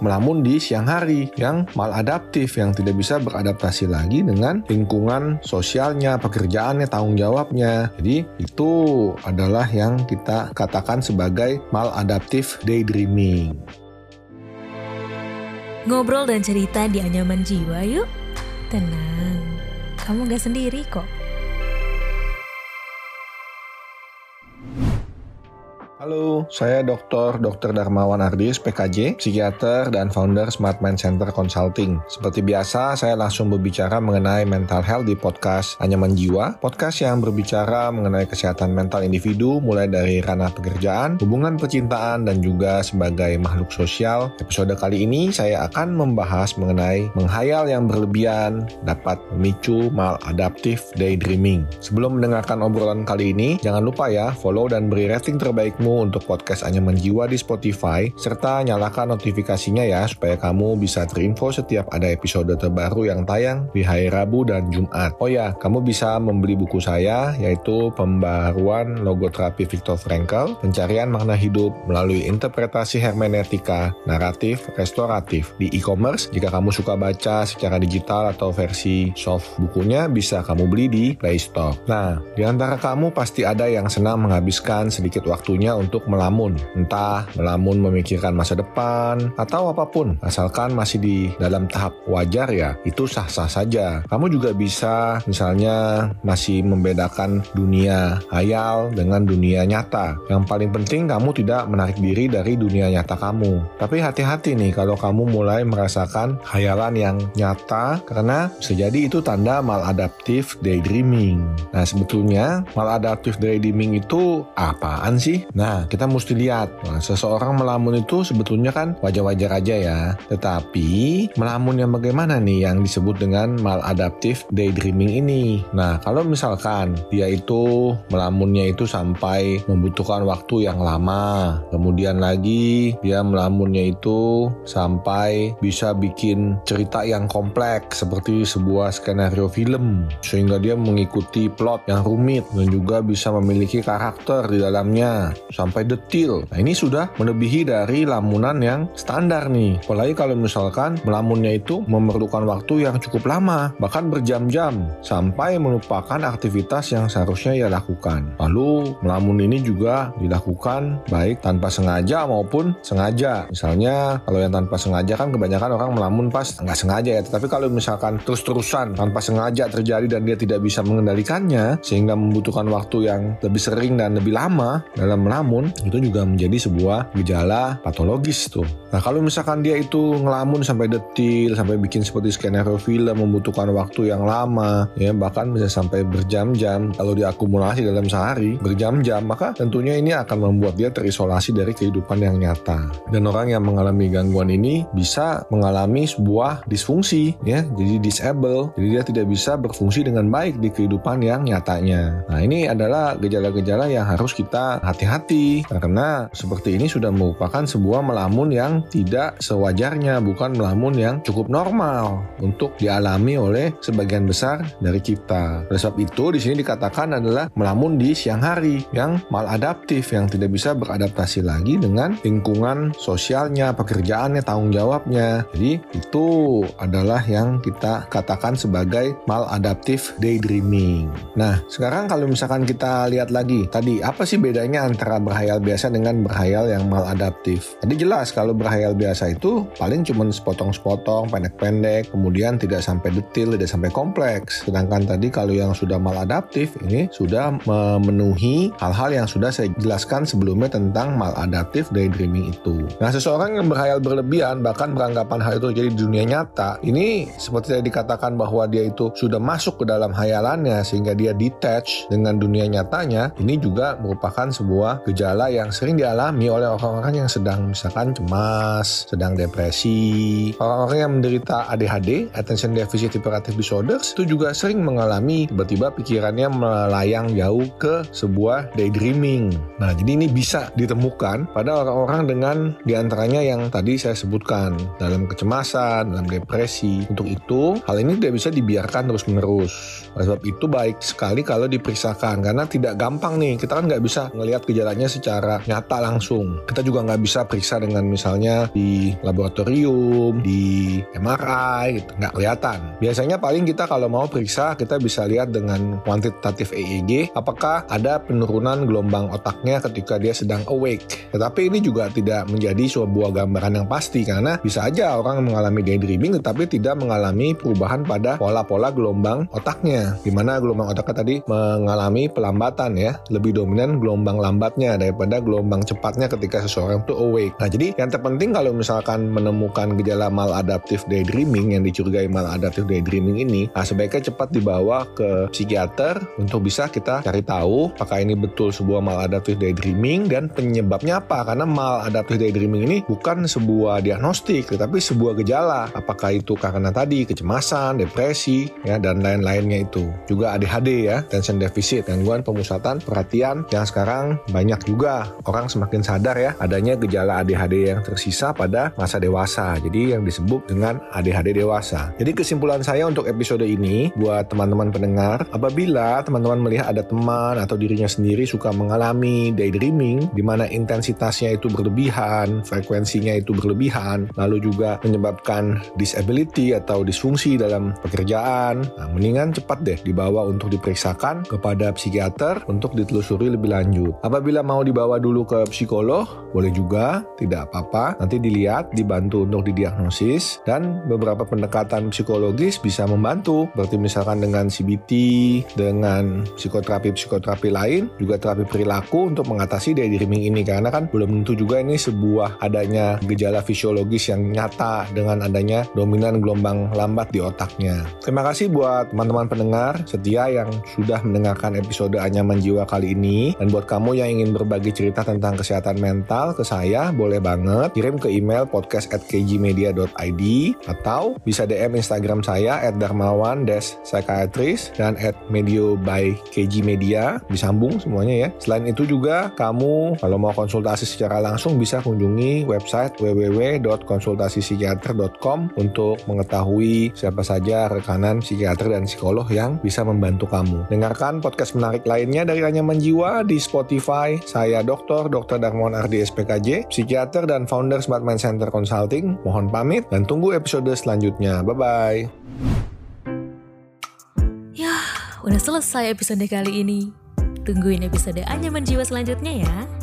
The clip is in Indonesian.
melamun di siang hari yang maladaptif yang tidak bisa beradaptasi lagi dengan lingkungan sosialnya, pekerjaannya, tanggung jawabnya. Jadi itu adalah yang kita katakan sebagai maladaptif daydreaming. Ngobrol dan cerita di anyaman jiwa yuk. Tenang, kamu gak sendiri kok. Halo, saya Dr. Dr. Darmawan Ardis, PKJ, psikiater dan founder Smart Mind Center Consulting. Seperti biasa, saya langsung berbicara mengenai mental health di podcast Anyaman Jiwa, podcast yang berbicara mengenai kesehatan mental individu mulai dari ranah pekerjaan, hubungan percintaan, dan juga sebagai makhluk sosial. Episode kali ini saya akan membahas mengenai menghayal yang berlebihan dapat memicu maladaptif daydreaming. Sebelum mendengarkan obrolan kali ini, jangan lupa ya follow dan beri rating terbaikmu untuk podcast Anyaman Jiwa di Spotify, serta nyalakan notifikasinya ya supaya kamu bisa terinfo setiap ada episode terbaru yang tayang di hari Rabu dan Jumat. Oh ya, kamu bisa membeli buku saya yaitu Pembaruan Logoterapi Viktor Frankl, Pencarian Makna Hidup melalui Interpretasi Hermeneutika Naratif Restoratif di e-commerce. Jika kamu suka baca secara digital atau versi soft bukunya bisa kamu beli di Play Store. Nah, di antara kamu pasti ada yang senang menghabiskan sedikit waktunya untuk melamun, entah melamun memikirkan masa depan atau apa pun, asalkan masih di dalam tahap wajar ya, itu sah-sah saja. Kamu juga bisa misalnya masih membedakan dunia hayal dengan dunia nyata. Yang paling penting kamu tidak menarik diri dari dunia nyata kamu. Tapi hati-hati nih kalau kamu mulai merasakan hayalan yang nyata karena bisa jadi itu tanda maladaptif daydreaming. Nah sebetulnya maladaptif daydreaming itu apaan sih? Nah kita mesti lihat, nah, seseorang melamun itu sebetulnya kan wajar-wajar aja ya. Tetapi melamun yang bagaimana nih yang disebut dengan maladaptif daydreaming ini? Nah kalau misalkan dia itu melamunnya itu sampai membutuhkan waktu yang lama, kemudian lagi dia melamunnya itu sampai bisa bikin cerita yang kompleks seperti sebuah skenario film sehingga dia mengikuti plot yang rumit dan juga bisa memiliki karakter di dalamnya sampai detil. Nah ini sudah melebihi dari lamunan yang standar nih. Apalagi kalau misalkan melamunnya itu memerlukan waktu yang cukup lama, bahkan berjam-jam sampai melupakan aktivitas yang seharusnya ia lakukan. Lalu melamun ini juga dilakukan baik tanpa sengaja maupun sengaja. Misalnya kalau yang tanpa sengaja kan kebanyakan orang melamun pas nggak sengaja ya. Tapi kalau misalkan terus-terusan tanpa sengaja terjadi dan dia tidak bisa mengendalikannya sehingga membutuhkan waktu yang lebih sering dan lebih lama dalam melamun itu juga menjadi sebuah gejala patologis tuh. Nah kalau misalkan dia itu ngelamun sampai detil sampai bikin seperti skenario film membutuhkan waktu yang lama ya bahkan bisa sampai berjam-jam kalau diakumulasi dalam sehari berjam-jam maka tentunya ini akan membuat dia terisolasi dari kehidupan yang nyata. Dan orang yang mengalami gangguan ini bisa mengalami sebuah disfungsi ya jadi disable jadi dia tidak bisa berfungsi dengan baik di kehidupan yang nyatanya nah ini adalah gejala-gejala yang harus kita hati-hati karena seperti ini sudah merupakan sebuah melamun yang tidak sewajarnya bukan melamun yang cukup normal untuk dialami oleh sebagian besar dari kita oleh sebab itu di sini dikatakan adalah melamun di siang hari yang maladaptif yang tidak bisa beradaptasi lagi dengan lingkungan sosialnya pekerjaannya tanggung jawabnya jadi itu adalah yang kita katakan sebagai maladaptif daydreaming. Nah, sekarang kalau misalkan kita lihat lagi, tadi apa sih bedanya antara berhayal biasa dengan berhayal yang maladaptif? Tadi jelas kalau berhayal biasa itu paling cuma sepotong-sepotong, pendek-pendek, kemudian tidak sampai detil, tidak sampai kompleks. Sedangkan tadi kalau yang sudah maladaptif ini sudah memenuhi hal-hal yang sudah saya jelaskan sebelumnya tentang maladaptif daydreaming itu. Nah, seseorang yang berhayal berlebihan bahkan beranggapan hal itu terjadi di dunia nyata, ini seperti yang dikatakan bahwa dia itu sudah masuk ke dalam hayalannya sehingga dia detach dengan dunia nyatanya, ini juga merupakan sebuah gejala yang sering dialami oleh orang-orang yang sedang misalkan cemas, sedang depresi, orang-orang yang menderita ADHD, Attention Deficit Hyperactive Disorders, itu juga sering mengalami tiba-tiba pikirannya melayang jauh ke sebuah daydreaming. Nah, jadi ini bisa ditemukan pada orang-orang dengan di antaranya yang tadi saya sebutkan dalam kecemasan, dalam depresi. Untuk itu, hal ini tidak bisa dibiarkan terus-menerus. Oleh sebab itu baik sekali kalau diperiksakan karena tidak gampang nih. Kita kan nggak bisa gejalanya gejalanya secara nyata langsung. Kita juga nggak bisa periksa dengan misalnya di laboratorium, di MRI, gitu. nggak kelihatan. Biasanya paling kita kalau mau periksa, kita bisa lihat dengan kuantitatif EEG, apakah ada penurunan gelombang otaknya ketika dia sedang awake. Tetapi ini juga tidak menjadi sebuah gambaran yang pasti, karena bisa aja orang mengalami daydreaming tetapi tidak mengalami perubahan pada pola-pola gelombang otaknya. Di mana gelombang otaknya tadi mengalami pelambatan ya, lebih dominan gelombang lambatnya daripada gelombang cepatnya ketika seseorang itu awake. Nah, jadi yang terpenting kalau misalkan menemukan gejala maladaptif daydreaming yang dicurigai maladaptif daydreaming ini, nah sebaiknya cepat dibawa ke psikiater untuk bisa kita cari tahu apakah ini betul sebuah maladaptif daydreaming dan penyebabnya apa. Karena maladaptif daydreaming ini bukan sebuah diagnostik, tetapi sebuah gejala. Apakah itu karena tadi kecemasan, depresi, ya dan lain-lainnya itu. Juga ADHD ya, attention deficit, gangguan pemusatan perhatian yang sekarang banyak juga orang semakin sadar ya adanya gejala ADHD yang tersisa pada masa dewasa. Jadi yang disebut dengan ADHD dewasa. Jadi kesimpulan saya untuk episode ini buat teman-teman pendengar, apabila teman-teman melihat ada teman atau dirinya sendiri suka mengalami daydreaming di mana intensitasnya itu berlebihan, frekuensinya itu berlebihan, lalu juga menyebabkan disability atau disfungsi dalam pekerjaan, nah, mendingan cepat deh dibawa untuk diperiksakan kepada psikiater untuk ditelusuri lebih lanjut. Apabila mau dibawa dulu ke psikolog, boleh juga, tidak apa-apa. Nanti dilihat, dibantu untuk didiagnosis, dan beberapa pendekatan psikologis bisa membantu. Berarti misalkan dengan CBT, dengan psikoterapi-psikoterapi lain, juga terapi perilaku untuk mengatasi daydreaming ini. Karena kan belum tentu juga ini sebuah adanya gejala fisiologis yang nyata dengan adanya dominan gelombang lambat di otaknya. Terima kasih buat teman-teman pendengar setia yang sudah mendengarkan episode Anyaman Jiwa kali ini. Dan buat kamu yang ingin berbagi cerita tentang kesehatan mental ke saya, boleh banget kirim ke email podcast kgmedia.id atau bisa DM Instagram saya at darmawan psychiatrist dan at medio by KG Media. Disambung semuanya ya. Selain itu juga kamu kalau mau konsultasi secara langsung bisa kunjungi website www.konsultasipsikiater.com untuk mengetahui siapa saja rekanan psikiater dan psikolog yang bisa membantu kamu. Dengarkan podcast menarik lainnya dari Anyaman Jiwa di Spotify. Saya Dr. Dr. Darmawan Ardi SPKJ, psikiater dan founder Smart Mind Center Consulting. Mohon pamit dan tunggu episode selanjutnya. Bye-bye. Yah, udah selesai episode kali ini. Tungguin episode Anyaman Jiwa selanjutnya ya.